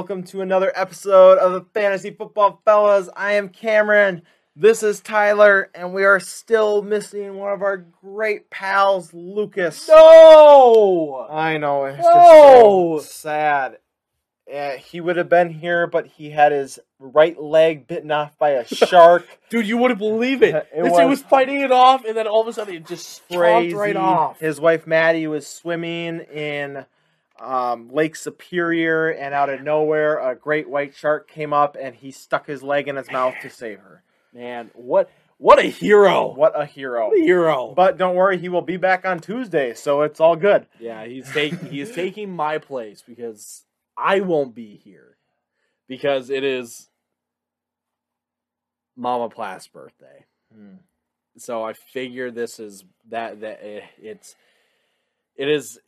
Welcome to another episode of the Fantasy Football Fellas. I am Cameron. This is Tyler, and we are still missing one of our great pals, Lucas. No! I know it's No! just so sad. Yeah, he would have been here, but he had his right leg bitten off by a shark. Dude, you wouldn't believe it. It was- was fighting it off, and then all of a sudden it just Crazy. right off. His wife Maddie was swimming in um, Lake Superior, and out of nowhere, a great white shark came up, and he stuck his leg in his mouth to save her. Man, what what a hero. What a hero! What a hero. But don't worry, he will be back on Tuesday, so it's all good. yeah, he's taking he is taking my place because I won't be here. Because it is Mama Plath's birthday. so I figure this is that that it, it's it is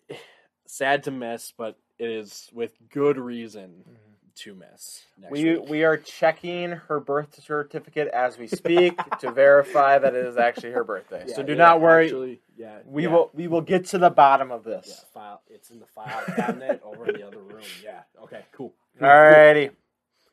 sad to miss, but it is with good reason to miss. Next We week. we are checking her birth certificate as we speak to verify that it is actually her birthday. Yeah, so do yeah, not worry. Actually, yeah, we yeah, will we will get to the bottom of Yeah, this. file. It's in the file cabinet over in the other room. Yeah. Okay. Cool. Cool, Alrighty.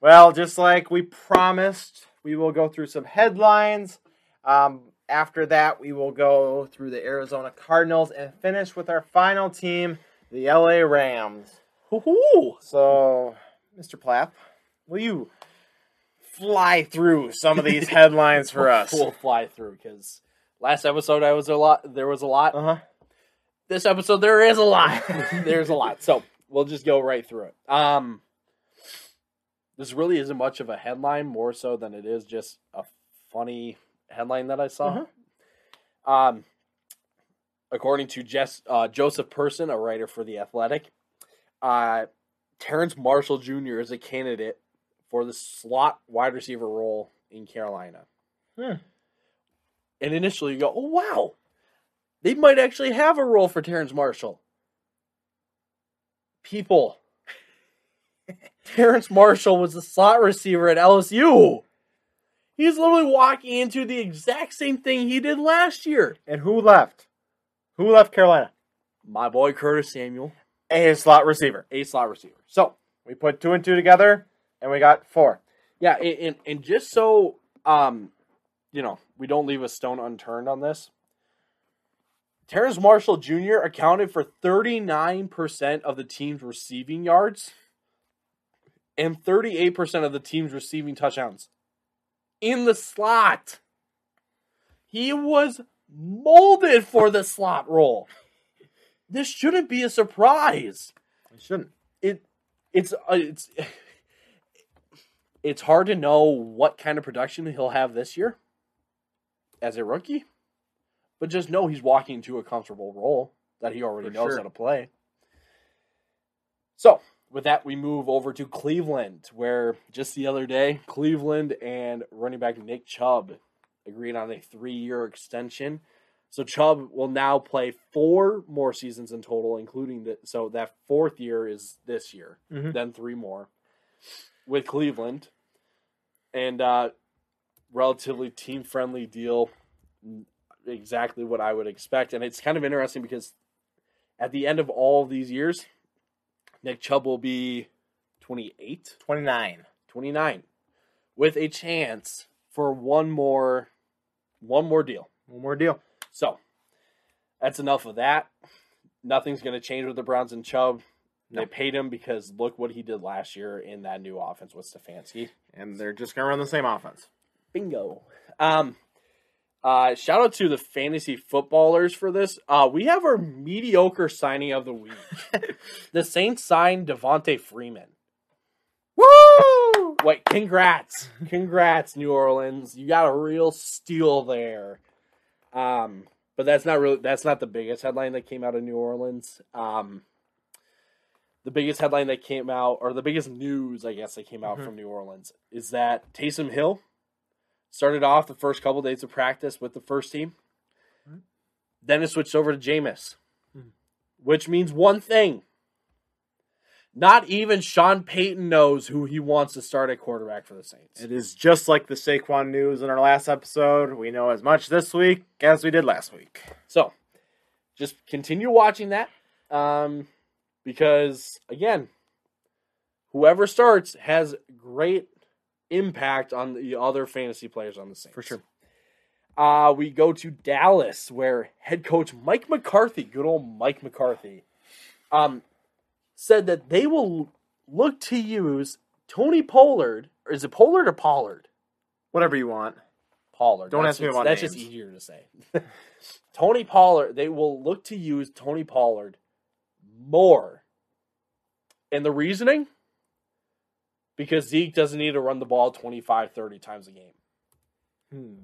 Well, just like we promised, we will go through some headlines. Um, after that, we will go through the Arizona Cardinals and finish with our final team, the LA Rams. cool. Hoo-hoo. So, Mr. Plath, will you fly through some of these headlines for us? We'll fly through because last episode I was a lot. There was a lot. Uh huh. This episode there is a lot. There's a lot. So we'll just go right through it. Um, this really isn't much of a headline, more so than it is just a funny headline that I saw. Um, according to Jess, uh, Joseph Person, a writer for the Athletic, uh, Terrace Marshall Jr. is a candidate for the slot wide receiver role in Carolina. Hmm. And initially, you go, "Oh wow, they might actually have a role for Terrace Marshall." People, Terrace Marshall was the slot receiver at LSU. He's literally walking into the exact same thing he did last year. And who left? Who left Carolina? My boy Curtis Samuel, A slot receiver. a slot receiver. So We put two and two together, and we got four. yeah, and, and, and just so um, you know, we don't leave a stone unturned on this. Terrace Marshall Jr. accounted for 39% of the team's receiving yards and 38% of the team's receiving touchdowns in the slot. He was molded for the slot role. This shouldn't be a surprise. It shouldn't. It it's uh, it's it's hard to know what kind of production he'll have this year as a rookie, but just know he's walking into a comfortable role that he already For knows sure. how to play. So, with that, we move over to Cleveland, where just the other day, Cleveland and running back Nick Chubb agreed on a three year extension. So Chubb will now play four more seasons in total, including that. so that fourth year is this year, Mhm. then three more with Cleveland, and uh, relatively team friendly deal, exactly what I would expect. And it's kind of interesting because at the end of all of these years, Nick Chubb will be 28, 29. 29, with a chance for one more, one more deal. One more deal. So that's enough of that. Nothing's going to change with the Browns and Chubb. No. They paid him because look what he did last year in that new offense with Stefanski. And they're just going to run the same offense. Bingo. Um, uh, shout out to the fantasy footballers for this. Uh, we have our mediocre signing of the week. the Saints signed Devonta Freeman. Woo! Wait, congrats, congrats, New Orleans! You got a real steal there. Um, but that's not really that's not the biggest headline that came out of New Orleans. Um, the biggest headline that came out, or the biggest news, I guess, that came out Mhm. from New Orleans is that Taysom Hill started off the first couple days of practice with the first team. Mhm. Then it switched over to Jameis, Mhm. which means one thing. Not even Sean Payton knows who he wants to start at quarterback for the Saints. It is just like the Saquon news in our last episode. We know as much this week as we did last week. So, just continue watching that, um, because again, whoever starts has great impact on the other fantasy players on the Saints. For sure. Uh, we go to Dallas, where head coach Mike McCarthy, good old Mike McCarthy, um, said that they will look to use Tony Pollard, or is it Pollard or Pollard? Whatever you want. Pollard. Don't That's ask me about That's names. just easier to say. Tony Pollard. They will look to use Tony Pollard more. And the reasoning? Because Zeke doesn't need to run the ball 25, 30 times a game. Hmm.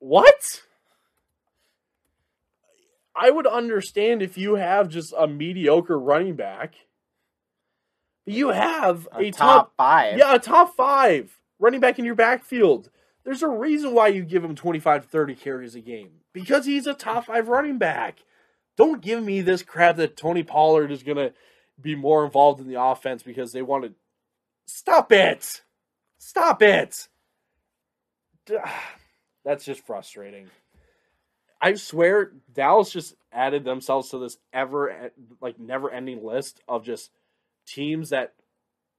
What? I would understand if you have just a mediocre running back. You have A, a, top, five. yeah, a top five running back in your backfield. There's a reason why you give him 25 to 30 carries a game because he's a top five running back. Don't give me this crap that Tony Pollard is going to be more involved in the offense because they want to. Stop it! Stop it! That's just frustrating. I swear Dallas just added themselves to this ever like never ending list of just teams that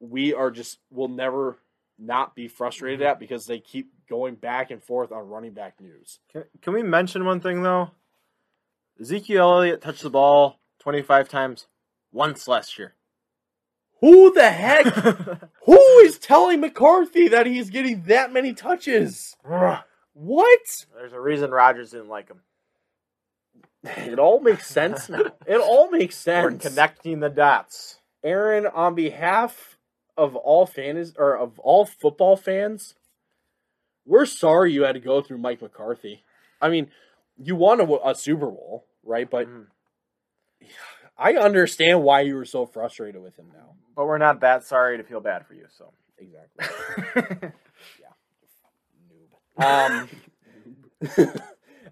we are just will never not be frustrated mm-hmm. at because they keep going back and forth on running back news. Can, can we mention one thing though? Ezekiel Elliott touched the ball 25 times once last year. Who the heck? who is telling McCarthy that he's getting that many touches? What? There's a reason Rodgers didn't like him. It all makes sense now. It all makes sense. We're connecting the dots. Aaron, on behalf of all fans or of all football fans, we're sorry you had to go through Mike McCarthy. I mean, you won a, a Super Bowl, right? But Mhm. I understand why you were so frustrated with him now. But we're not that sorry to feel bad for you, so. Exactly. Yeah. Noob. Um.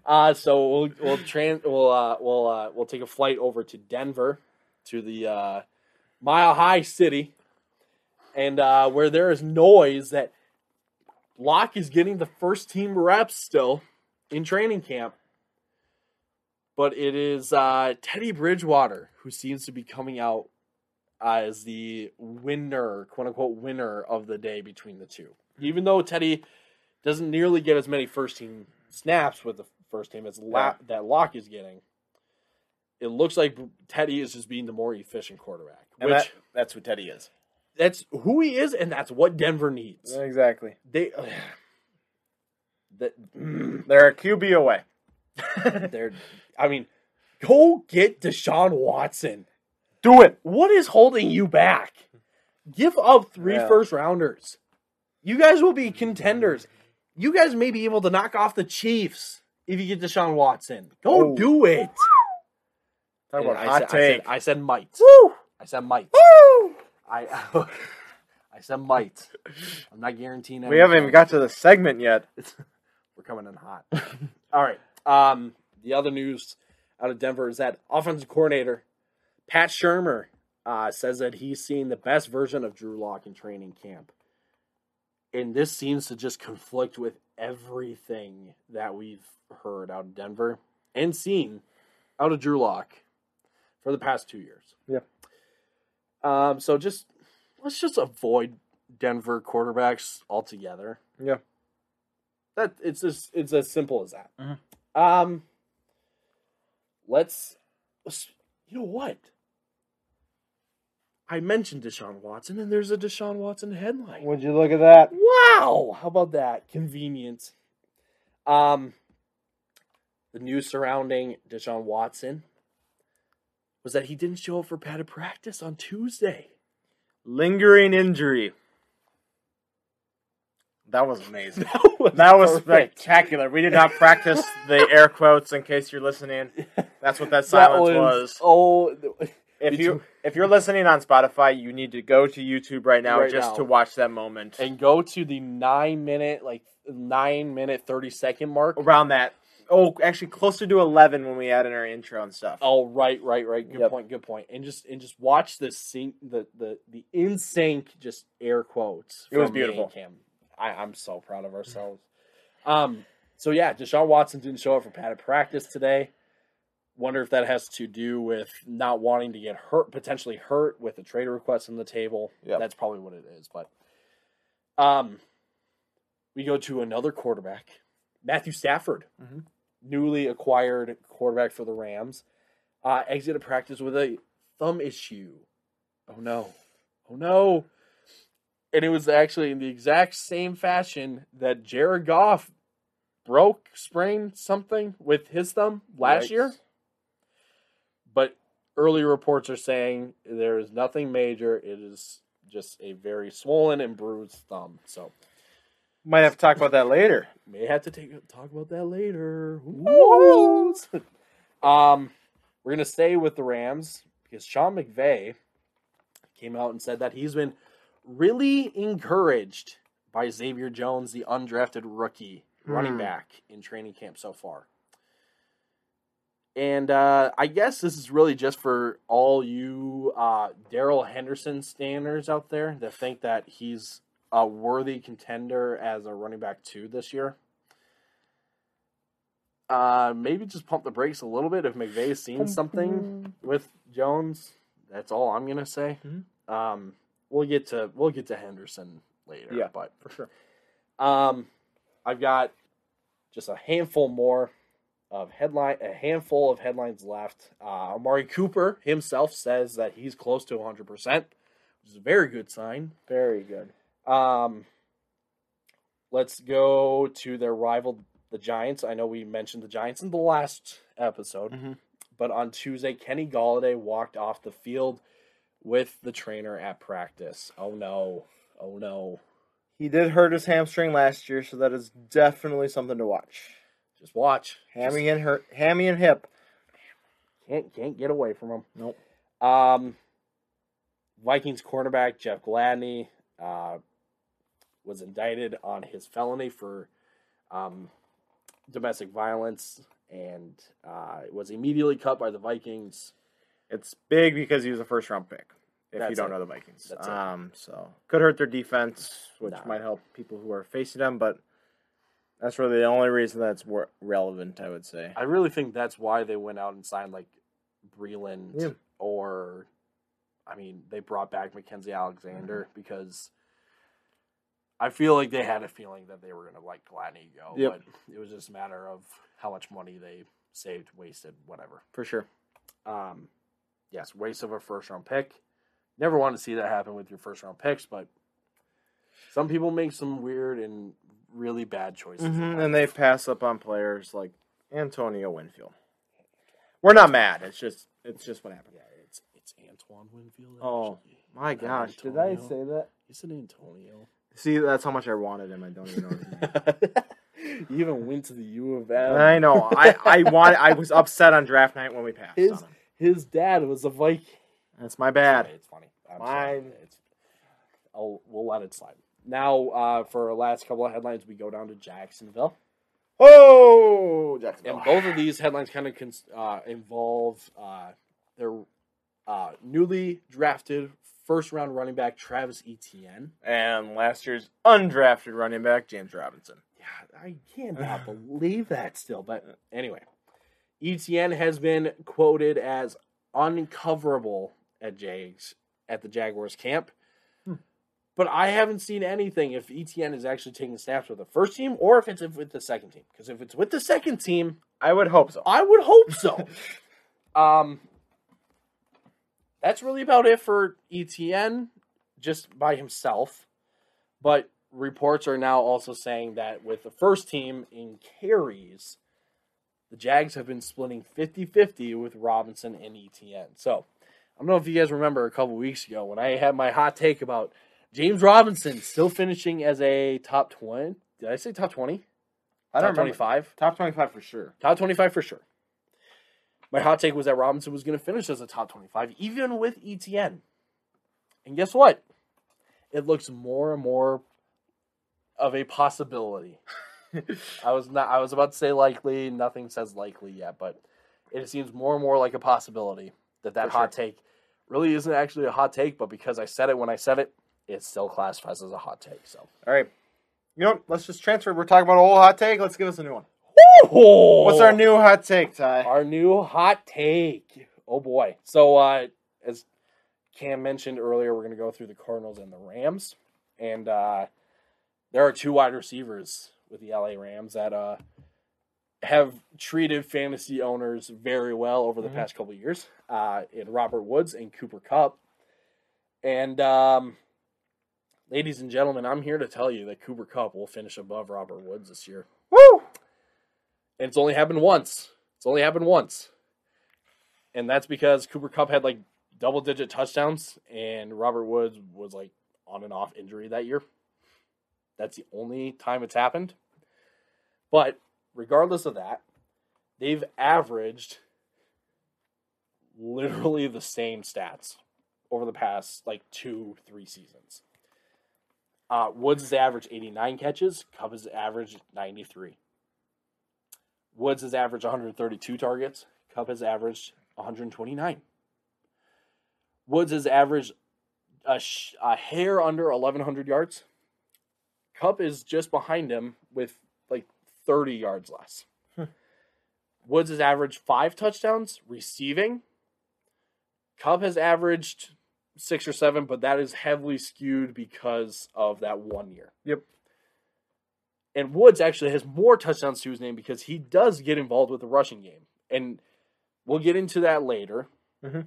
Uh, so we'll we'll trans we'll uh we'll uh we'll take a flight over to Denver, to the uh, Mile High City, and uh, where there is noise that Lock is getting the first team reps still in training camp, but it is uh, Teddy Bridgewater who seems to be coming out as the winner, quote unquote winner of the day between the two. Even though Teddy doesn't nearly get as many first team snaps with the first team as La- Yeah. that Lock is getting, it looks like Teddy is just being the more efficient quarterback. And which that, that's what Teddy is. that's who he is, and that's what Denver needs. Exactly. They that They're a QB away. they're. I mean, go get Deshaun Watson. Do it. What is holding you back? Give up three Yeah. first rounders. You guys will be contenders. You guys may be able to knock off the Chiefs if you get Deshaun Watson. Go Oh. do it. Talk about I hot said, I said, take. I said might. Woo! I said might. Woo! I I said might. I'm not guaranteeing. Anything. We haven't even got to the segment yet. We're coming in hot. All right. Um, the other news out of Denver is that offensive coordinator Pat Shurmur uh, says that he's seeing the best version of Drew Lock in training camp, and this seems to just conflict with everything that we've heard out of Denver and seen out of Drew Lock for the past two years. Yeah. Um. So just let's just avoid Denver quarterbacks altogether. Yeah. That it's just it's as simple as that. Mhm. Um let's let's- you know what? I mentioned Deshaun Watson and there's a Deshaun Watson headline. Would you look at that? Wow, how about that? Convenient. Um the news surrounding Deshaun Watson was that he didn't show up for padded practice on Tuesday. Lingering injury. That was amazing. That was, That was spectacular. We did not practice the air quotes in case you're listening. That's what that silence was. Oh, If you if you're listening on Spotify, you need to go to YouTube right now Right just now. to watch that moment. and go to the nine minute, like nine minute thirty second mark. Around that. Oh, actually closer to eleven when we add in our intro and stuff. Oh, right, right, right. Good Yep. point. Good point. And just and just watch the sync, the the the in sync, just air quotes. It was from me and beautiful. I, I'm so proud of ourselves. Um. So yeah, Deshaun Watson didn't show up for padded practice today. Wonder if that has to do with not wanting to get hurt, potentially hurt with the trade request on the table. Yep. That's probably what it is. But um, we go to another quarterback, Matthew Stafford, Mhm. newly acquired quarterback for the Rams, uh, exited practice with a thumb issue. Oh no! Oh no! And it was actually in the exact same fashion that Jared Goff broke, sprained something with his thumb last year. But early reports are saying there is nothing major. It is just a very swollen and bruised thumb. So Might have to talk about that later. may have to take talk about that later. Um, we're gonna stay with the Rams because Sean McVay came out and said that he's been really encouraged by Xavier Jones, the undrafted rookie running Hmm. back in training camp so far. And uh, I guess this is really just for all you uh, Darrell Henderson standers out there that think that he's a worthy contender as a running back two this year. Uh, maybe just pump the brakes a little bit if McVay's seen something with Jones. That's all I'm gonna say. Mhm. Um, we'll get to we'll get to Henderson later. Yeah. but for sure. um, I've got just a handful more of headline, a handful of headlines left. Uh, Amari Cooper himself says that he's close to 100, percent which is a very good sign. Very good. Um, let's go to their rival, the Giants. I know we mentioned the Giants in the last episode, Mhm. but on Tuesday, Kenny Golladay walked off the field with the trainer at practice. Oh no! Oh no! He did hurt his hamstring last year, so that is definitely something to watch. Just watch. Hammy and her, hammy and hip. Can't can't get away from him. Nope. Um, Vikings cornerback Jeff Gladney uh, was indicted on his felony for um, domestic violence and uh, was immediately cut by the Vikings. It's big because he was a first round pick. If you don't it. know the Vikings, That's um, so could hurt their defense, which might help people who are facing them. But that's really the only reason that's wor- relevant, I would say. I really think that's why they went out and signed like Breeland Yeah. or, I mean, they brought back Mackensie Alexander Mm-hmm. because I feel like they had a feeling that they were going to let Gladney go, Yep. but it was just a matter of how much money they saved, wasted, whatever. For sure. Um, yes, waste of a first round pick. Never want to see that happen with your first round picks, but some people make some weird and really bad choices. Mhm, life. And they pass up on players like Antonio Winfield. We're not mad. It's just it's just what happened. yeah, it's it's Antoine Winfield. Oh, actually. My Not gosh, did I Antonio. say that? It's an Antonio. See, that's how much I wanted him. I don't even know. His name. you even went to the U of M. I know. I I want. I was upset on draft night when we passed His- on him. His dad was a Viking. That's my bad. It's funny. I'm Fine. sorry. It's, I'll, we'll let it slide. Now, uh, for our last couple of headlines, we go down to Jacksonville. Oh, Jacksonville. And both of these headlines kind of cons- uh, involve uh, their uh, newly drafted first round running back, Travis Etienne. and last year's undrafted running back James Robinson. Yeah, I cannot believe that still. But anyway, Etienne has been quoted as uncoverable at Jags at the Jaguars camp. But I haven't seen anything if Etienne is actually taking snaps with the first team or if it's with the second team. Because if it's with the second team, I would hope so. I would hope so. um, that's really about it for Etienne, just by himself. But reports are now also saying that with the first team in carries, the Jags have been splitting 50 50 with Robinson and Etienne. So I don't know if you guys remember a couple weeks ago when I had my hot take about James Robinson still finishing as a top 20. Did I say top 20? I don't top remember. 25? Top twenty-five for sure. Top 25 for sure. My hot take was that Robinson was going to finish as a top 25, even with Etienne. And guess what? It looks more and more of a possibility. I was not. I was about to say likely. Nothing says likely yet, but it seems more and more like a possibility that that For hot take really isn't actually a hot take. But because I said it when I said it, it still classifies as a hot take. So All right. You know what? Let's just transfer. We're talking about a whole hot take. Let's give us a new one. What's our new hot take, Ty? Our new hot take. Oh boy. So uh as Cam mentioned earlier, we're gonna go through the Cardinals and the Rams. And uh there are two wide receivers with the LA Rams that uh have treated fantasy owners very well over the Mhm. past couple of years. Uh in Robert Woods and Cooper Kupp. And um ladies and gentlemen, I'm here to tell you that Cooper Kupp will finish above Robert Woods this year. Woo! And it's only happened once. It's only happened once. And that's because Cooper Kupp had like double digit touchdowns and Robert Woods was like on and off injury that year. That's the only time it's happened. But regardless of that, they've averaged literally the same stats over the past like two, three seasons. Uh, Woods has averaged 89 catches, Kupp has averaged 93. Woods has averaged 132 targets. Kupp has averaged 129. Woods has averaged a, sh- a hair under 1,100 yards. Kupp is just behind him with like 30 yards less. Hmm. Woods has averaged five touchdowns receiving. Kupp has averaged six or seven, but that is heavily skewed because of that one year. Yep. And Woods actually has more touchdowns to his name because he does get involved with the rushing game. And we'll get into that later. Mhm.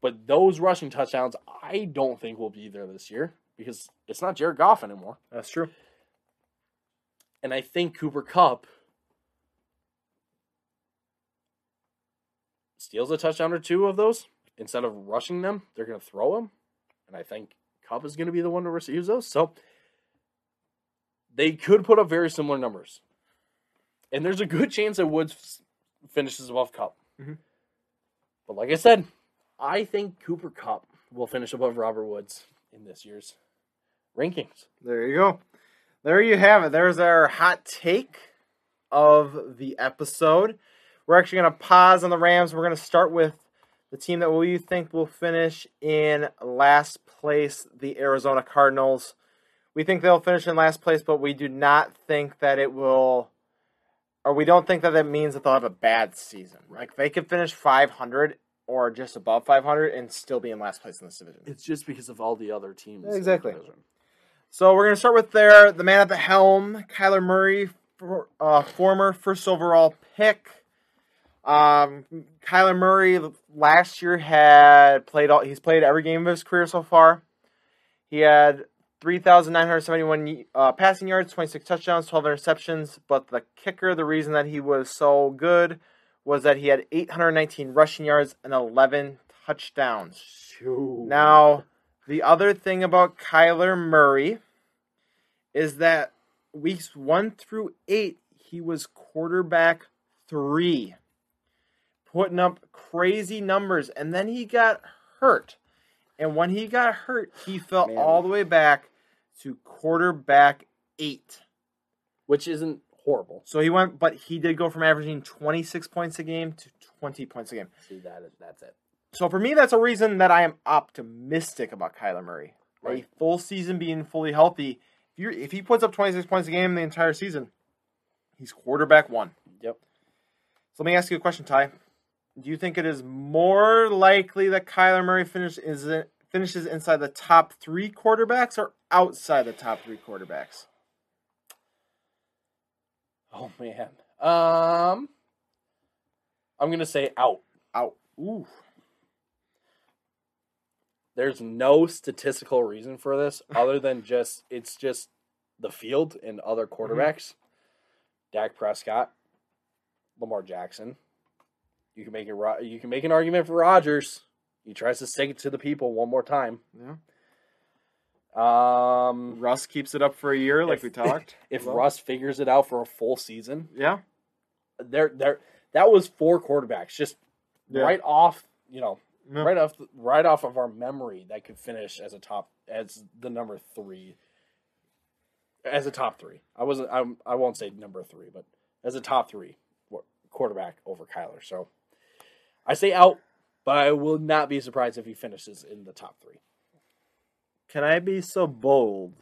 But those rushing touchdowns, I don't think will be there this year because it's not Jared Goff anymore. That's true. And I think Cooper Kupp steals a touchdown or two of those. Instead of rushing them, they're going to throw them. And I think Kupp is going to be the one to receive those. So they could put up very similar numbers. And there's a good chance that Woods finishes above Kupp. Mhm. But like I said, I think Cooper Kupp will finish above Robert Woods in this year's rankings. There you go. There you have it. There's our hot take of the episode. We're actually going to pause on the Rams. We're going to start with the team that we think will finish in last place, the Arizona Cardinals. We think they'll finish in last place, but we do not think that it will, or we don't think that that means that they'll have a bad season. Like they could finish 500 or just above 500 and still be in last place in this division. It's just because of all the other teams. Exactly. So we're going to start with their the man at the helm, Kyler Murray, for, uh, former first overall pick. Um, Kyler Murray last year had played all. He's played every game of his career so far. He had three thousand nine hundred seventy-one uh, passing yards, twenty-six touchdowns, twelve interceptions. But the kicker, the reason that he was so good, was that he had eight hundred nineteen rushing yards and eleven touchdowns. Shoot. Now, the other thing about Kyler Murray is that weeks one through eight, he was quarterback three, putting up crazy numbers, and then he got hurt. And when he got hurt, he fell Man. all the way back to quarterback eight. which isn't horrible. So he went, but he did go from averaging 26 points a game to 20 points a game. See that? is- That's it. So for me, that's a reason that I am optimistic about Kyler Murray. Right. A full season being fully healthy. If you if he puts up 26 points a game the entire season, he's quarterback one. Yep. So let me ask you a question, Ty. Do you think it is more likely that Kyler Murray finish, is it, finishes inside the top three quarterbacks or outside the top three quarterbacks? Oh man. Um, I'm gonna say out. Out. Ooh. There's no statistical reason for this other than just it's just the field and other quarterbacks. Dak Prescott, Lamar Jackson. You can make it. You can make an argument for Rodgers. He tries to stick it to the people one more time. Yeah. Um, Russ keeps it up for a year, like If- we talked. if Well. Russ figures it out for a full season, Yeah. there, there, that was four quarterbacks just Yeah. right off. You know, Yeah. right off, right off of our memory that could finish as a top, as the number three, as a top three. I wasn't. I, I won't say number three, but as a top three quarterback over Kyler. So I say out, but I will not be surprised if he finishes in the top three. Can I be so bold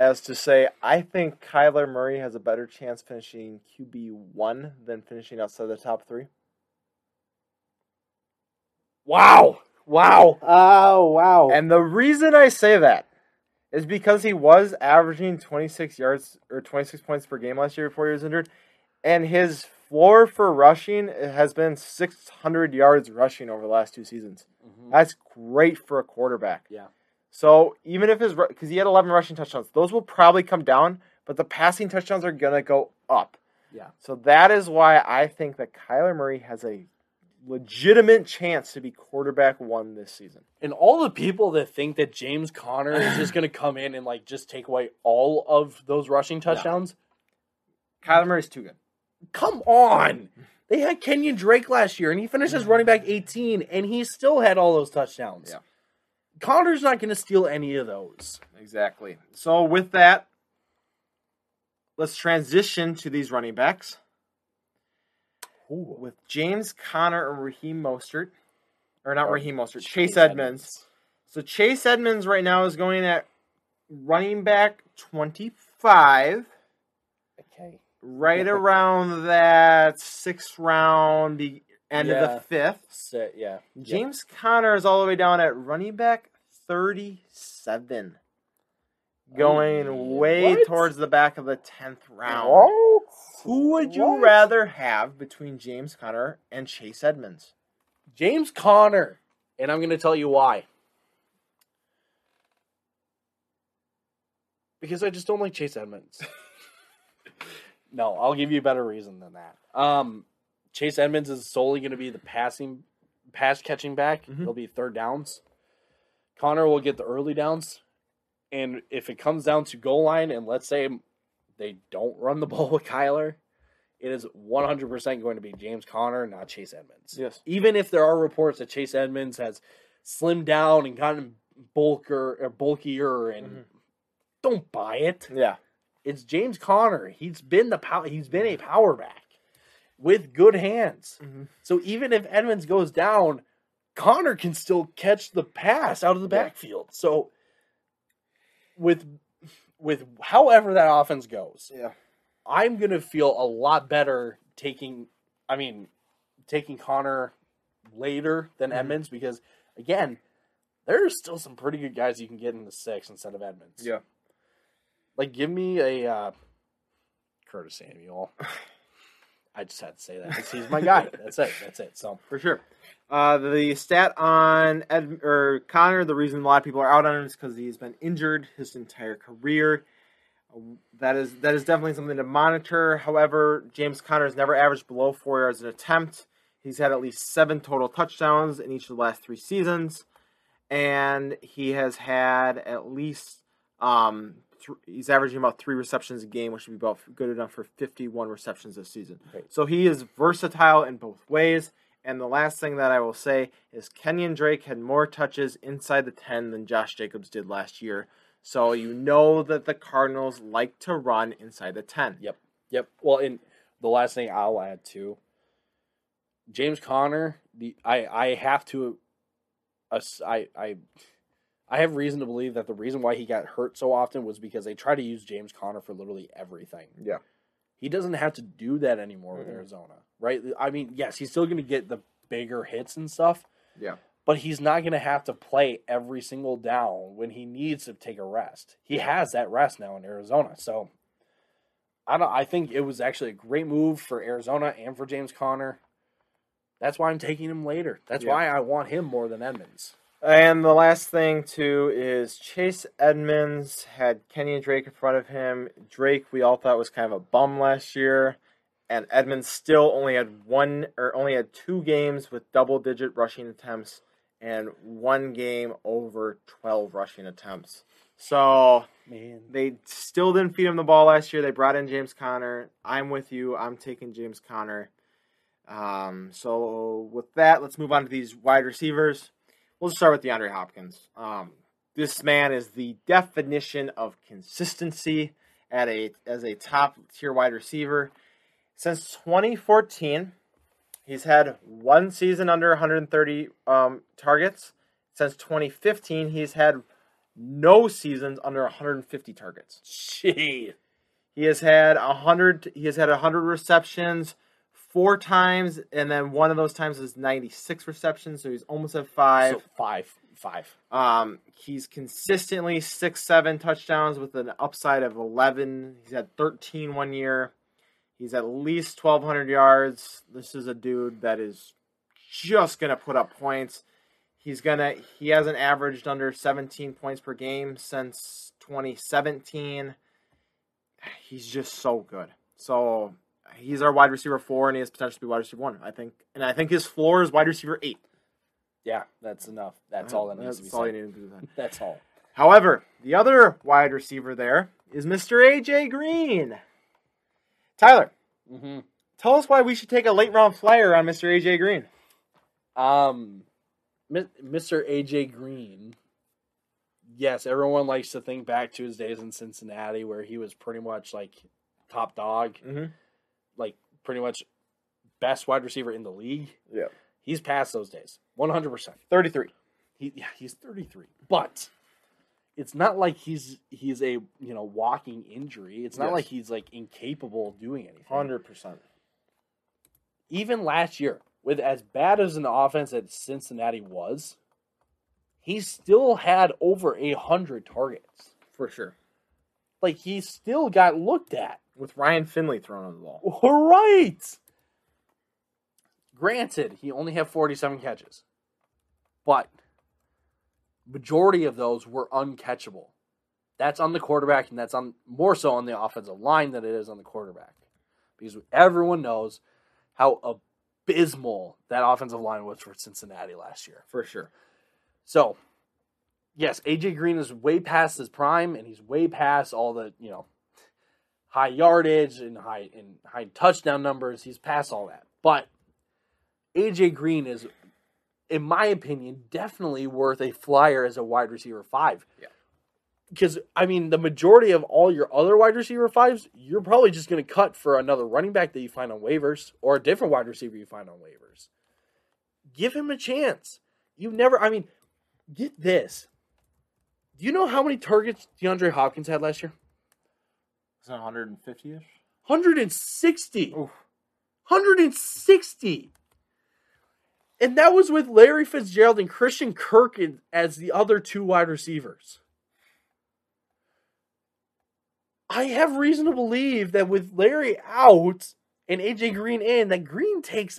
as to say I think Kyler Murray has a better chance finishing QB one than finishing outside the top three. Wow. Wow. Oh wow! And the reason I say that is because he was averaging 26 yards or 26 points per game last year before he was injured, and his floor for rushing has been 600 yards rushing over the last two seasons. Mhm. That's great for a quarterback. Yeah. So even if his because he had 11 rushing touchdowns, those will probably come down, but the passing touchdowns are gonna go up. Yeah. So that is why I think that Kyler Murray has a legitimate chance to be quarterback one this season. And all the people that think that James Conner is just going to come in and like just take away all of those rushing touchdowns, Kyler Murray's too good. Come on. They had Kenyan Drake last year and he finished as running back 18 and he still had all those touchdowns. Yeah. Conner's not going to steal any of those. Exactly. So with that, let's transition to these running backs with James Conner and Raheem Mostert, or not Or Raheem Mostert, Chase, Edmonds. So Chase Edmonds right now is going at running back twenty five, Okay. Right around that sixth round, the end of the fifth. So, yeah. James Conner is all the way down at running back 37. Going Oh, way what? towards the back of the 10th round. What? Who would you What? rather have between James Conner and Chase Edmonds? James Conner. And I'm going to tell you why. Because I just don't like Chase Edmonds. no, I'll give you a better reason than that. Um, Chase Edmonds is solely going to be the passing, pass catching back. Mhm. He'll be third downs. Conner will get the early downs, and if it comes down to goal line, and let's say they don't run the ball with Kyler, it is 100% going to be James Conner, not Chase Edmonds Yes. even if there are reports that Chase Edmonds has slimmed down and gotten bulker or bulkier and Mhm. don't buy it. Yeah. It's James Conner. He's been the pow- he's been a power back with good hands. Mhm. So even if Edmonds goes down, Conner can still catch the pass out of the Yeah. backfield. So with with however that offense goes, Yeah. I'm gonna feel a lot better taking. I mean, taking Conner later than Mhm. Edmonds because again, there's still some pretty good guys you can get in the six instead of Edmonds. Yeah. Like, give me a uh, Curtis Samuel. I just had to say that he's my guy. That's it. That's it. So For sure. Uh, the stat on Ed or Conner, the reason a lot of people are out on him is because he's been injured his entire career. That is that is definitely something to monitor. However, James Conner has never averaged below four yards an attempt. He's had at least seven total touchdowns in each of the last three seasons, and he has had at least um, th- he's averaging about three receptions a game, which would be about good enough for 51 receptions this season. Right. So he is versatile in both ways. And the last thing that I will say is Kenyan Drake had more touches inside the 10 than Josh Jacobs did last year. So you know that the Cardinals like to run inside the 10. Yep. Yep. Well, and the last thing I'll add too, James Conner. The I I have to, I I I have reason to believe that the reason why he got hurt so often was because they try to use James Conner for literally everything. Yeah. He doesn't have to do that anymore with Mhm. Arizona, right? I mean, yes, he's still going to get the bigger hits and stuff. Yeah. But he's not going to have to play every single down when he needs to take a rest. He has that rest now in Arizona. So I don't I think it was actually a great move for Arizona and for James Conner. That's why I'm taking him later. That's Yeah. why I want him more than Edmonds. And the last thing too is Chase Edmonds had Kenyan Drake in front of him. Drake we all thought was kind of a bum last year, and Edmonds still only had one or only had two games with double digit rushing attempts and one game over twelve rushing attempts. So Man. they still didn't feed him the ball last year. They brought in James Conner. I'm with you. I'm taking James Conner. Um, so with that, let's move on to these wide receivers. We'll just start with DeAndre Hopkins. Um, this man is the definition of consistency at a as a top tier wide receiver. Since 2014, he's had one season under 130 um, targets. Since 2015, he's had no seasons under 150 targets. Gee. He has had 100 he has had 100 receptions four times and then one of those times is 96 receptions, so he's almost at 5. So five. Five. Um, he's consistently six, seven touchdowns with an upside of 11. He's had 13 one year. He's at least 1,200 yards. This is a dude that is just gonna put up points. He's gonna. He hasn't averaged under 17 points per game since 2017. He's just so good. So he's our wide receiver four, and he has potential to be wide receiver one. I think, and I think his floor is wide receiver eight. Yeah, that's enough. That's all that needs to be That's all you said. need to do. That's all. However, the other wide receiver there is Mr. AJ Green. Tyler, Mm-hmm. tell us why we should take a late round flyer on Mr. AJ Green. Um, Mr. AJ Green. Yes, everyone likes to think back to his days in Cincinnati where he was pretty much like top dog, Mm-hmm. Like pretty much best wide receiver in the league. Yeah. He's past those days. 100%. 33. He yeah, he's 33. But it's not like he's he's a, you know, walking injury. It's not Yes. like he's like incapable of doing anything. 100%. even last year, with as bad as an offense that Cincinnati was, he still had over a hundred targets. For sure. Like he still got looked at. With Ryan Finley throwing on the ball. All right. Granted, he only had 47 catches. But majority of those were uncatchable. That's on the quarterback and that's on more so on the offensive line than it is on the quarterback. Because everyone knows how abysmal that offensive line was for Cincinnati last year. For sure. So, yes, AJ Green is way past his prime, and he's way past all the you know high yardage and high and high touchdown numbers. He's past all that, but AJ Green is, in my opinion, definitely worth a flyer as a wide receiver five. Yeah. Because I mean, the majority of all your other wide receiver fives, you're probably just going to cut for another running back that you find on waivers or a different wide receiver you find on waivers. Give him a chance. You've never, I mean, get this. Do you know how many targets DeAndre Hopkins had last year? Is it 150 ish? 160. Oof. 160. And that was with Larry Fitzgerald and Christian Kirk as the other two wide receivers. I have reason to believe that with Larry out and AJ Green in, that Green takes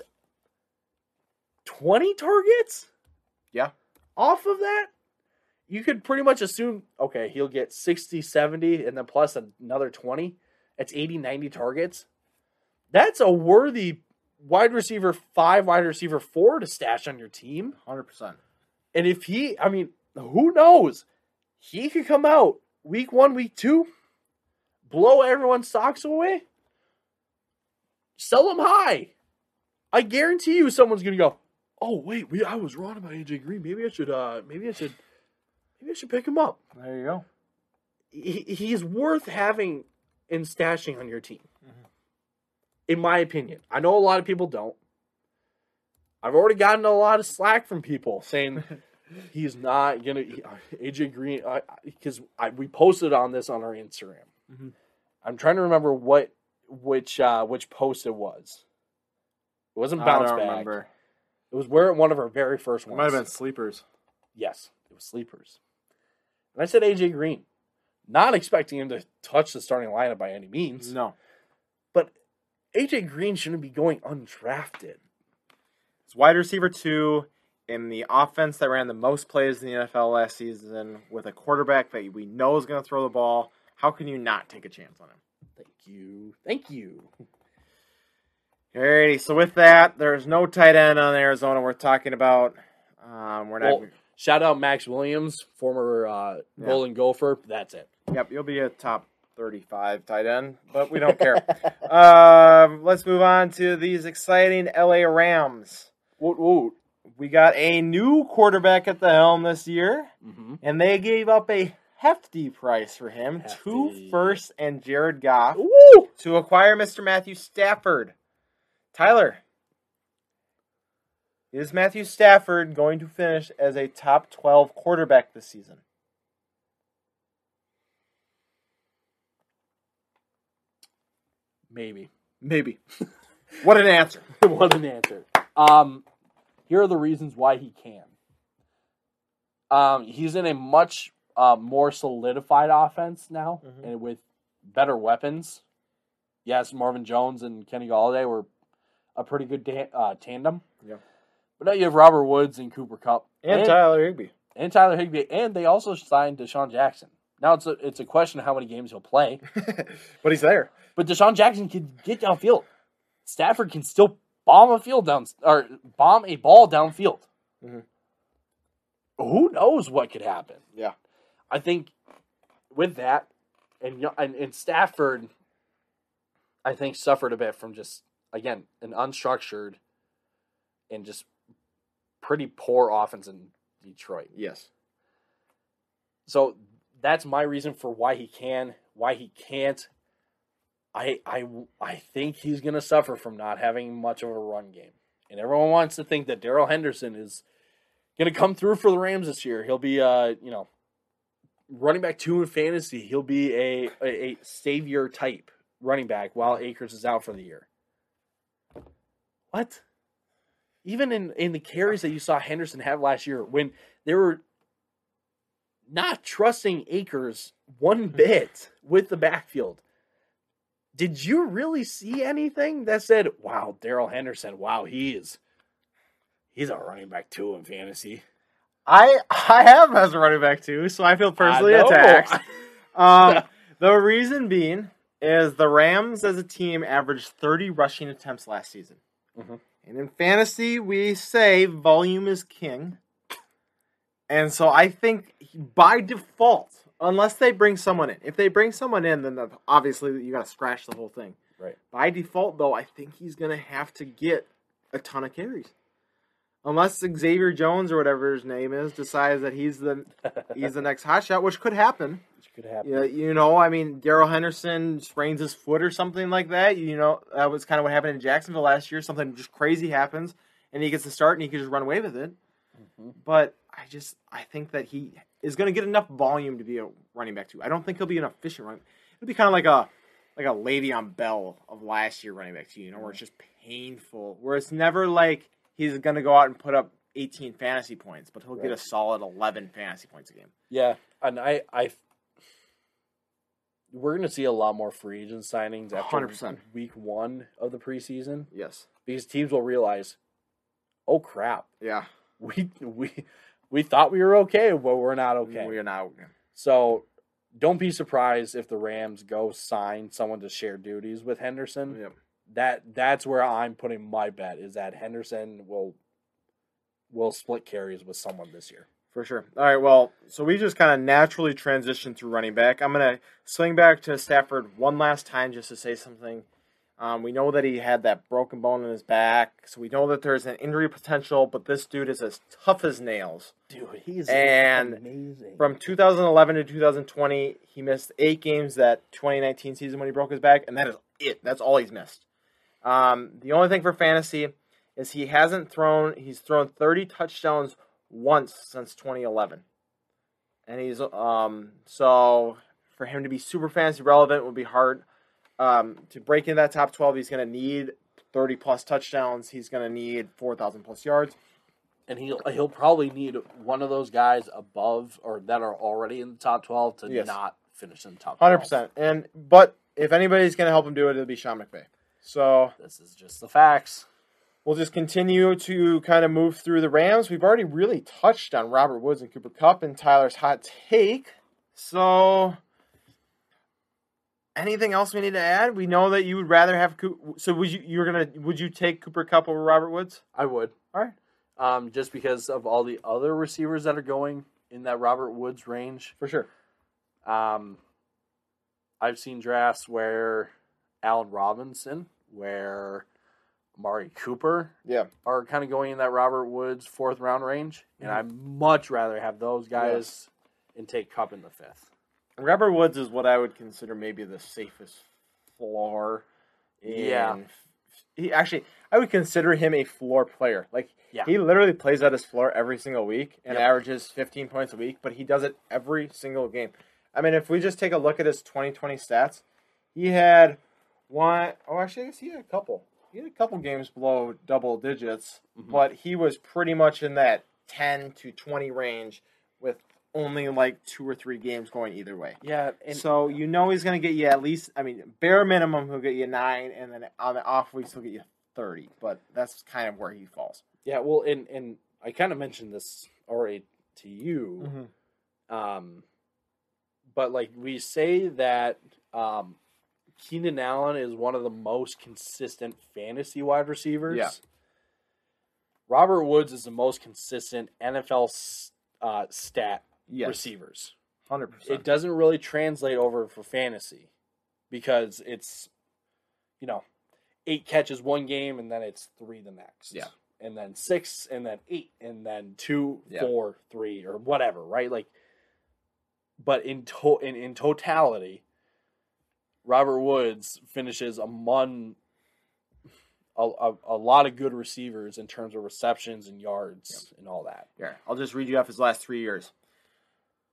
20 targets Yeah. off of that. You could pretty much assume, okay, he'll get 60, 70, and then plus another 20. That's 80, 90 targets. That's a worthy wide receiver five, wide receiver four to stash on your team. 100%. And if he, I mean, who knows? He could come out week one, week two, blow everyone's socks away, sell them high. I guarantee you, someone's gonna go. Oh wait, we, I was wrong about AJ Green. Maybe I should, uh, maybe I should, maybe I should pick him up. There you go. He, he's worth having and stashing on your team, in my opinion. I know a lot of people don't. I've already gotten a lot of slack from people saying he's not gonna he- AJ Green because I, we posted on this on our Instagram. Mhm. I'm trying to remember what which uh, which post it was. It wasn't I bounce don't back. remember. It was where one of our very first It ones. might have been sleepers. Yes, it was sleepers. And I said AJ Green, not expecting him to touch the starting lineup by any means. No. But AJ Green shouldn't be going undrafted. It's wide receiver two in the offense that ran the most plays in the NFL last season with a quarterback that we know is going to throw the ball. How can you not take a chance on him? Thank you. Thank you. Alrighty, so with that, there's no tight end on Arizona we're talking about. Um, we're not. Well, shout out Maxx Williams, former uh, Yeah. Golden Gopher. That's it. yep, you'll be a top 35 tight end, but we don't care. um, let's move on to these exciting LA Rams. Woot woot. We got a new quarterback at the helm this year, Mm-hmm. and they gave up a hefty price for him two Hefty. firsts and Jared Goff Woo! to acquire Mr. Matthew Stafford. Tyler, is Matthew Stafford going to finish as a top 12 quarterback this season? Maybe. Maybe. what an answer. what an answer. Um, here are the reasons why he can. Um, he's in a much uh, more solidified offense now mm-hmm. and with better weapons. Yes, Marvin Jones and Kenny Golladay were a pretty good da- uh, tandem. Yeah. But now you have Robert Woods and Cooper Kupp And Tyler Higbee. and Tyler Higbee, and they also signed DeSean Jackson. Now it's a it's a question of how many games he'll play. but he's there. But DeSean Jackson can get downfield. Stafford can still bomb a field down or bomb a ball downfield. Mhm. Who knows what could happen? Yeah. I think with that, and and, and Stafford, I think suffered a bit from just again an unstructured and just pretty poor offense in Detroit. Yes. So that's my reason for why he can, why he can't. I I I think he's going to suffer from not having much of a run game, and everyone wants to think that Darrell Henderson is going to come through for the Rams this year. He'll be, uh, you know, running back two in fantasy. He'll be a a, a savior type running back while Akers is out for the year. What? Even in in the carries that you saw Henderson have last year, when they were not trusting Akers one bit with the backfield. Did you really see anything that said, "Wow, Darrell Henderson, wow, he is he's a running back too in fantasy." I I have as a running back too, so I feel personally I attacked. Um, the reason being is the Rams as a team averaged 30 rushing attempts last season. Mhm. And in fantasy, we say volume is king. And so I think by default, unless they bring someone in, if they bring someone in, then obviously you got to scratch the whole thing. Right. By default, though, I think he's going to have to get a ton of carries. Unless Xavier Jones or whatever his name is decides that he's the he's the next hotshot, which could happen. Which could happen. Yeah, you know, I mean, Darrell Henderson sprains his foot or something like that. You know, that was kind of what happened in Jacksonville last year. Something just crazy happens, and he gets to start, and he can just run away with it. Mhm. But I just, I think that he is going to get enough volume to be a running back too. I don't think he'll be an efficient run. It'll be kind of like a like a Le'Veon Bell of last year running back too. You know, where it's just painful, where it's never like he's going to go out and put up 18 fantasy points, but he'll get a solid 11 fantasy points a game. Yeah, and I, I, we're going to see a lot more free agent signings after 100%. week one of the preseason Yes. because teams will realize, oh crap, Yeah. we we we thought we were okay, but we're not okay. We're not. So don't be surprised if the Rams go sign someone to share duties with Henderson. Yep. That that's where I'm putting my bet is that Henderson will will split carries with someone this year. For sure. All right. Well, so we just kind of naturally transitioned through running back. I'm gonna swing back to Stafford one last time just to say something. Um, we know that he had that broken bone in his back, so we know that there's an injury potential. But this dude is as tough as nails. Dude, he's And amazing. From 2011 to 2020, he missed eight games that 2019 season when he broke his back, and that is it. That's all he's missed. Um, the only thing for fantasy is he hasn't thrown. He's thrown 30 touchdowns once since 2011, and he's um so for him to be super fantasy relevant would be hard. Um, to break into that top 12, he's going to need 30 plus touchdowns. He's going to need 4,000 plus yards. and he'll he'll probably need one of those guys above or that are already in the top twelve to Yes. not finish in the top. Hundred percent. And but if anybody's gonna help him do it, it'll be Sean McVay. So This is just the facts. we'll just continue to kind of move through the Rams. We've already really touched on Robert Woods and Cooper Kupp and Tyler's hot take. So anything else we need to add? We know that you would rather have Coo- so would you you're gonna would you take Cooper Kupp over Robert Woods? I would. All right. Um, just because of all the other receivers that are going in that Robert Woods range. For sure. Um, I've seen drafts where Allen Robinson, where Amari Cooper Yeah. are kind of going in that Robert Woods fourth round range, and mm-hmm. I'd much rather have those guys and take Kupp in the fifth. Robert Woods is what I would consider maybe the safest floor. In, Yeah. He actually, I would consider him a floor player. Like Yeah. he literally plays at his floor every single week and Yep. averages 15 points a week, but he does it every single game. I mean, if we just take a look at his 2020 stats, he had one oh actually I guess he had a couple. He had a couple games below double digits, Mhm. but he was pretty much in that ten to twenty range with only like two or three games going either way. Yeah, and so you know he's gonna get you at least I mean, bare minimum he'll get you nine and then on the off weeks he'll get you thirty. But that's kind of where he falls. yeah, well, and and I kind of mentioned this already to you. Um, but like we say that um, Keenan Allen is one of the most consistent fantasy wide receivers. Yeah. Robert Woods is the most consistent NFL uh, stat Yes. receivers. 100%. It doesn't really translate over for fantasy because it's, you know, eight catches one game and then it's three the next. Yeah. And then six and then eight and then two, Yeah. four, three or whatever, right? Like, but in to- in, in totality, Robert Woods finishes among a, a, a lot of good receivers in terms of receptions and yards and all that. Here, I'll just read you off his last three years.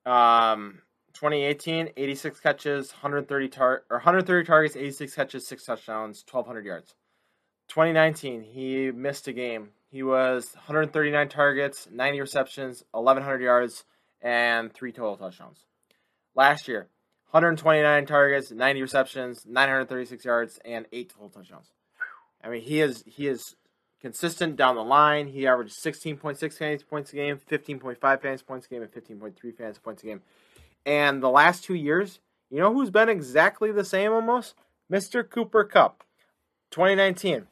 Um, 2018, 86 catches, 130 tar- or 130 targets, 86 catches, six touchdowns, 1,200 yards. 2019, he missed a game. He was 139 targets, 90 receptions, 1,100 yards, and three total touchdowns. Last year, 129 targets, 90 receptions, 936 yards, and eight total touchdowns. I mean, he is he is consistent down the line. He averaged 16.6 fantasy points a game, 15.5 fantasy points a game, and 15.3 fantasy points a game. And the last two years, you know who's been exactly the same almost? Mr. Cooper Kupp. 2019.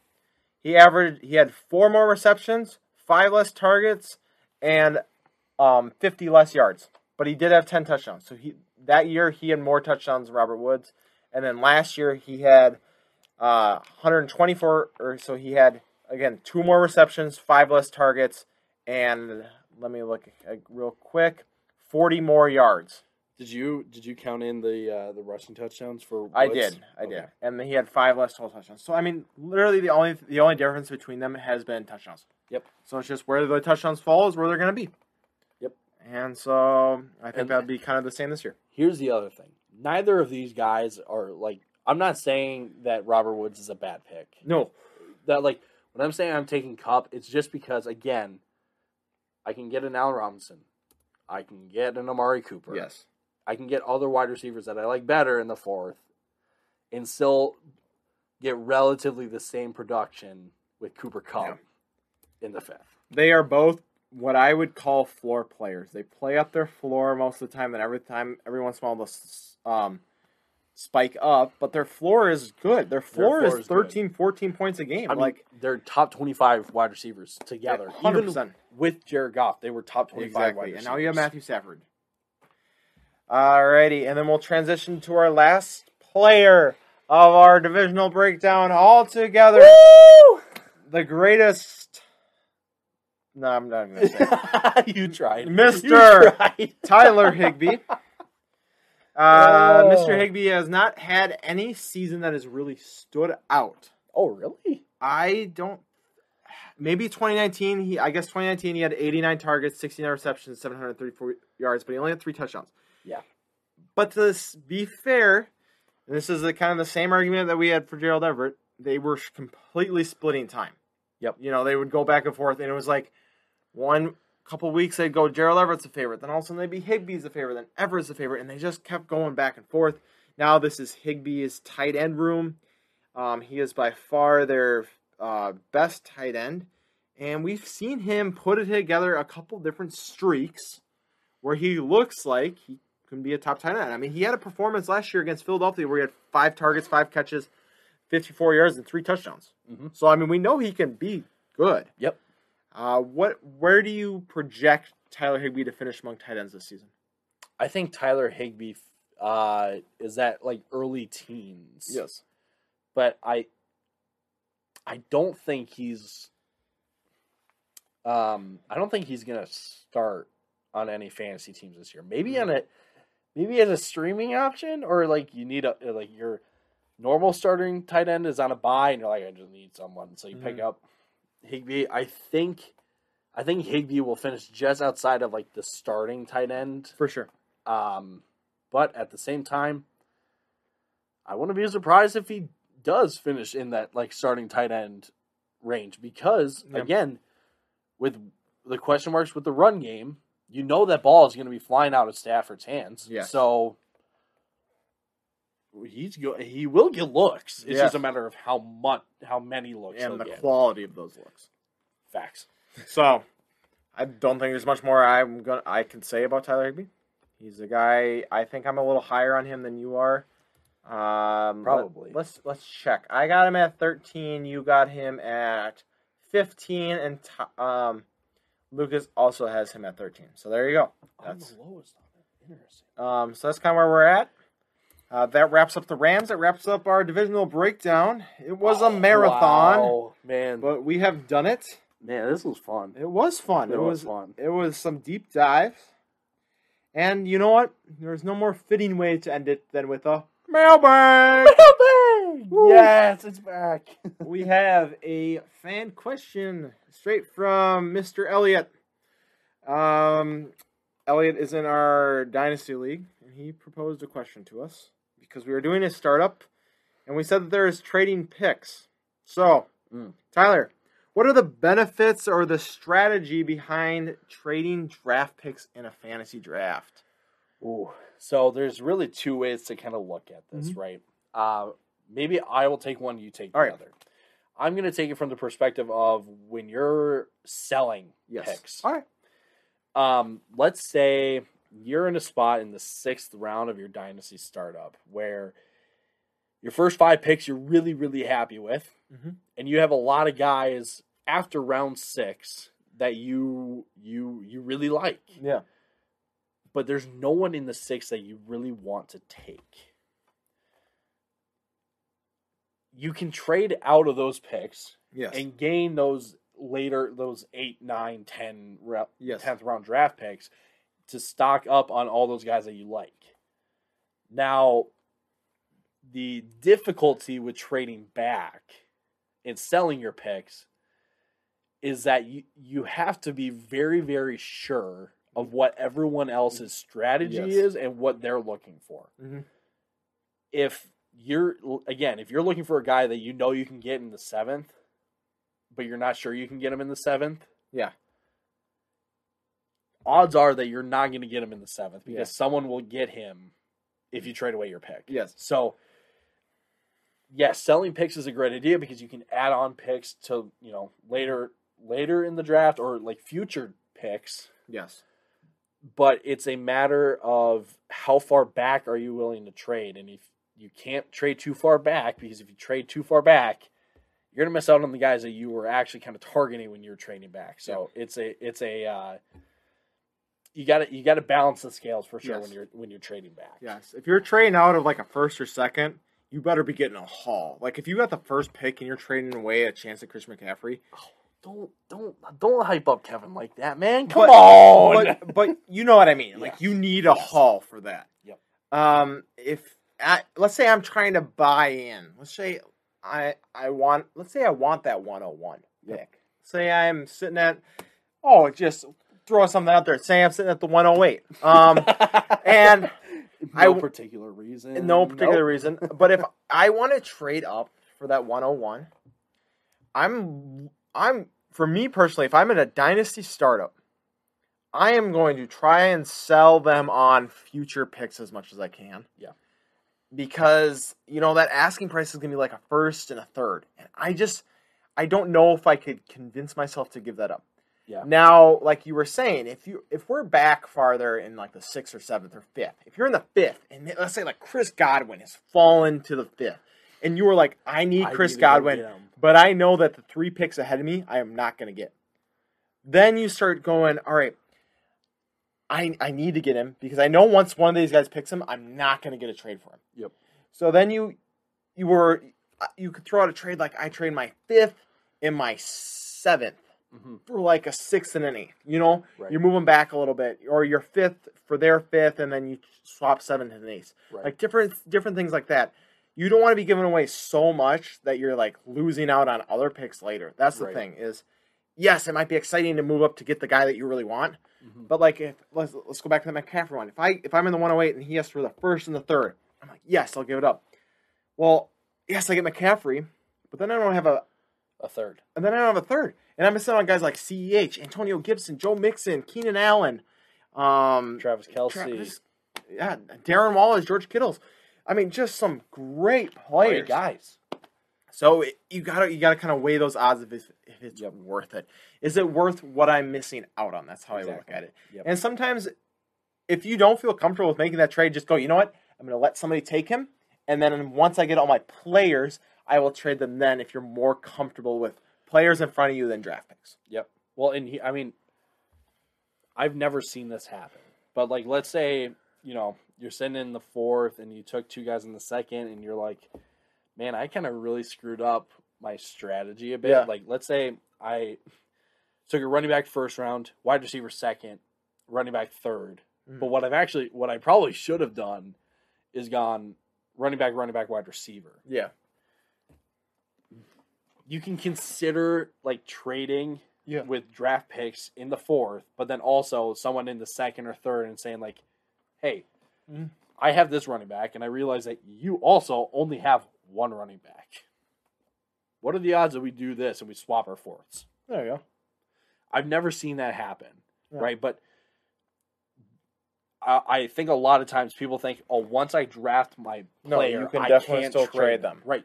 He averaged he had four more receptions, five less targets, and um, 50 less yards. But he did have 10 touchdowns. So he that year he had more touchdowns than Robert Woods. And then last year he had uh, 124 or so he had again two more receptions, five less targets, and let me look uh, real quick, 40 more yards. Did you did you count in the uh, the rushing touchdowns for? I did, I Okay. did, and then he had five less total touchdowns. So I mean, literally the only the only difference between them has been touchdowns. Yep. So it's just where the touchdowns fall is where they're going to be. And so I think And- that'd be kind of the same this year. Here's the other thing. Neither of these guys are like. I'm not saying that Robert Woods is a bad pick. No. That like when I'm saying I'm taking Kupp, it's just because again, I can get an Allen Robinson, I can get an Amari Cooper, Yes. I can get other wide receivers that I like better in the fourth, and still get relatively the same production with Cooper Kupp in the fifth. They are both what I would call floor players. They play up their floor most of the time, and every time, every once in a while, they'll um, spike up. But their floor is good. Their floor, floor is is good. 13, 14 points a game. I mean, like they're top 25 wide receivers together. Even with Jared Goff, they were top 25 wide Exactly. receivers. And now you have Matthew Stafford. Alrighty, and then we'll transition to our last player of our divisional breakdown altogether. Woo! The greatest. No, I'm not going to say. it. you tried. Mister. Tried. Tyler Higbee. Uh, Oh. Mr. Higbee has not had any season that has really stood out. Oh, really? I don't. Maybe 2019. He, I guess 2019. He had 89 targets, 69 receptions, 734 yards, but he only had three touchdowns. Yeah. But to s- be fair, and this is the kind of the same argument that we had for Gerald Everett. They were sh- completely splitting time. Yep. You know, they would go back and forth, and it was like one couple weeks they'd go Gerald Everett's a favorite, then all of a sudden they'd be Higbee's a favorite, then Everett's a favorite, and they just kept going back and forth. Now this is Higbee's tight end room. Um, he is by far their uh, best tight end, and we've seen him put it together a couple different streaks where he looks like he can be a top tight end. I mean, he had a performance last year against Philadelphia where he had five targets, five catches, 54 yards, and three touchdowns. Mhm. So I mean, we know he can be good. Yep. Uh, what? Where do you project Tyler Higbee to finish among tight ends this season? I think Tyler Higbee uh, is at like early teens. Yes, but I I don't think he's um I don't think he's gonna start on any fantasy teams this year. Maybe on a maybe as a streaming option or like you need a like your normal starting tight end is on a buy and you're like I just need someone so you pick Mhm. up Higbee. I think I think Higbee will finish just outside of like the starting tight end. For sure. Um but at the same time I wouldn't be surprised if he does finish in that like starting tight end range because Yeah. again, with the question marks with the run game, you know that ball is going to be flying out of Stafford's hands. Yes. So he's go- he will get looks. It's Yeah. just a matter of how much, how many looks and the get. quality of those looks. Facts. So, I don't think there's much more I'm gonna I can say about Tyler Higbee. He's a guy. I think I'm a little higher on him than you are. Um, let- Probably. let's let's check. I got him at 13. You got him at 15, and t- um, Lucas also has him at 13. So there you go. I'm That's the lowest on it. Interesting. um, so that's kind of where we're at. Uh, that wraps up the Rams. That wraps up our divisional breakdown. It was a marathon, wow, man. but we have done it. man, this was fun. It was fun. It, It was, was fun. It was some deep dives. And you know what? There's no more fitting way to end it than with a mailbag. Woo. yes, it's back. we have a fan question straight from Mr. Elliott. Um, Elliott is in our dynasty league, and he proposed a question to us because we were doing a startup, and we said that there is trading picks. So, Mm. Tyler, what are the benefits or the strategy behind trading draft picks in a fantasy draft? Ooh. So there's really two ways to kind of look at this, Mhm. right? Uh, maybe I will take one, you take the All right. other. I'm going to take it from the perspective of when you're selling picks. All right. Um, let's say you're in a spot in the sixth round of your dynasty startup where your first five picks you're really, really happy with, Mhm. and you have a lot of guys after round six that you you you really like Yeah. but there's no one in the six that you really want to take. You can trade out of those picks Yes. and gain those later, those eight, nine, ten, Yes. 10th round draft picks to stock up on all those guys that you like. Now, the difficulty with trading back and selling your picks is that you, you have to be very, very sure of what everyone else's strategy Yes. is and what they're looking for. Mhm. If you're, again, if you're looking for a guy that you know you can get in the seventh, but you're not sure you can get him in the seventh, Yeah. Odds are that you're not going to get him in the seventh because Yeah. someone will get him if you trade away your pick. Yes. So, yes, selling picks is a great idea because you can add on picks to you know later later in the draft or like future picks. Yes. But it's a matter of how far back are you willing to trade, and if you can't trade too far back, because if you trade too far back, you're gonna miss out on the guys that you were actually kind of targeting when you were trading back. So it's a it's a uh, you got to you got to balance the scales for sure Yes. when you're when you're trading back. Yes. If you're trading out of like a first or second, you better be getting a haul. Like if you got the first pick and you're trading away a chance at Chris McCaffrey, Don't don't don't hype up Kevin like that, man. Come But- on. but but you know what I mean. Like Yes. you need a Yes. haul for that. Yep. Um, if I, let's say I'm trying to buy in. Let's say I I want. Let's say I want that 101 Yep. pick. Say I'm sitting at. Oh, just throw something out there. Say I'm sitting at the 108. Um, and no I- particular reason. no particular Nope. reason. But if I want to trade up for that 101, I'm I'm for me personally, if I'm in a dynasty startup, I am going to try and sell them on future picks as much as I can. Yeah. Because, you know, that asking price is gonna be like a first and a third. And I just I don't know if I could convince myself to give that up. Yeah. Now, like you were saying, if you if we're back farther in like the sixth or seventh or fifth, if you're in the fifth, and let's say like Chris Godwin has fallen to the fifth, and you were like, I need I Chris need Godwin, but I know that the three picks ahead of me, I am not going to get. Then you start going, all right, I I need to get him because I know once one of these guys picks him, I'm not going to get a trade for him. Yep. So then you you were uh, you could throw out a trade like I trade my fifth and my seventh Mhm. for like a sixth and an eighth. You know, Right. you're moving back a little bit, or your fifth for their fifth, and then you swap seventh and eighth. Right. Like different different things like that. You don't want to be giving away so much that you're like losing out on other picks later. That's the Right. thing. Is yes, it might be exciting to move up to get the guy that you really want, Mhm. but like if let's let's go back to the McCaffrey one. If I if I'm in the 108 and he has for the first and the third, I'm like yes, I'll give it up. Well, yes, I get McCaffrey, but then I don't have a A third. and then I don't have a third. And I'm missing out on guys like CEH, Antonio Gibson, Joe Mixon, Keenan Allen, um, Travis Kelce. Travis- yeah, Darren Waller, George Kittles. I mean, just some great players. Great guys. So it, you gotta you gotta kind of weigh those odds if it's, if it's Yep. worth it. Is it worth what I'm missing out on? That's how I look at it. Yep. And sometimes, if you don't feel comfortable with making that trade, just go. You know what? I'm gonna let somebody take him, and then once I get all my players, I will trade them. Then, if you're more comfortable with players in front of you than draft picks. Yep. Well, and he, I mean, I've never seen this happen. But like, let's say you know you're sitting in the fourth, and you took two guys in the second, and you're like, man, I kind of really screwed up my strategy a bit. Yeah. Like, let's say I took a running back first round, wide receiver second, running back third. Mhm. But what I've actually, what I probably should have done, is gone running back, running back, wide receiver. Yeah. You can consider like trading Yeah. with draft picks in the fourth, but then also someone in the second or third and saying like, "Hey, Mhm. I have this running back, and I realize that you also only have one running back. What are the odds that we do this and we swap our fourths?" There you go. I've never seen that happen, Yeah. right? But I, I think a lot of times people think, "Oh, once I draft my No, you can I definitely can't still trade them. Right?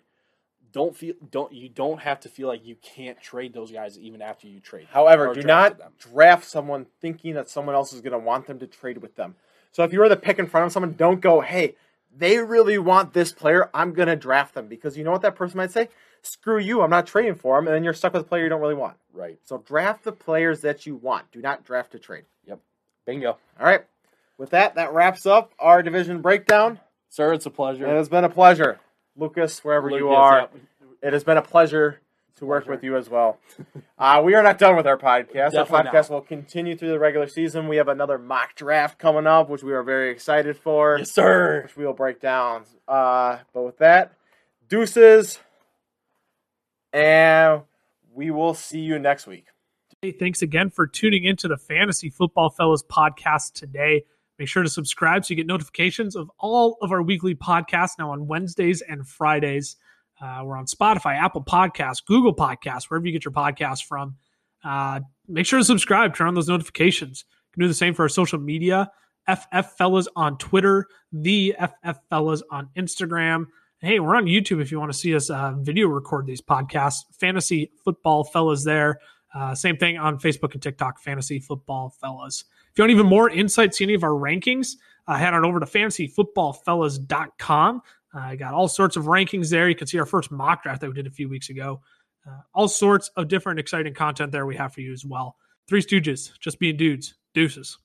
Don't feel don't you don't have to feel like you can't trade those guys even after you trade. them However, do not them. draft someone thinking that someone else is going to want them to trade with them. So if you are the pick in front of someone, don't go, hey, they really want this player. I'm going to draft them because you know what that person might say? Screw you. I'm not trading for him. And then you're stuck with a player you don't really want. Right. So draft the players that you want. Do not draft to trade. Yep. Bingo. All right. With that, that wraps up our division breakdown. Sir, it's a pleasure. It has been a pleasure. Lucas, wherever you are, yeah. it has been a pleasure to work Pleasure. with you as well. uh, we are not done with our podcast. Definitely our podcast not. will continue through the regular season. We have another mock draft coming up, which we are very excited for, Yes, sir. which we will break down. Uh, but with that, deuces, and we will see you next week. Hey, thanks again for tuning into the Fantasy Football Fellows podcast today. Make sure to subscribe so you get notifications of all of our weekly podcasts now on Wednesdays and Fridays. Uh, we're on Spotify, Apple Podcasts, Google Podcasts, wherever you get your podcasts from. Uh, make sure to subscribe, turn on those notifications. You can do the same for our social media. FF Fellas on Twitter, the FF Fellas on Instagram. Hey, we're on YouTube if you want to see us uh, video record these podcasts. Fantasy Football Fellas there. Uh, same thing on Facebook and TikTok, Fantasy Football Fellas. If you want even more insight to any of our rankings, uh, head on over to fantasyfootballfellas.com. Uh, I got all sorts of rankings there. You can see our first mock draft that we did a few weeks ago. Uh, all sorts of different exciting content there we have for you as well. Three Stooges, just being dudes. Deuces.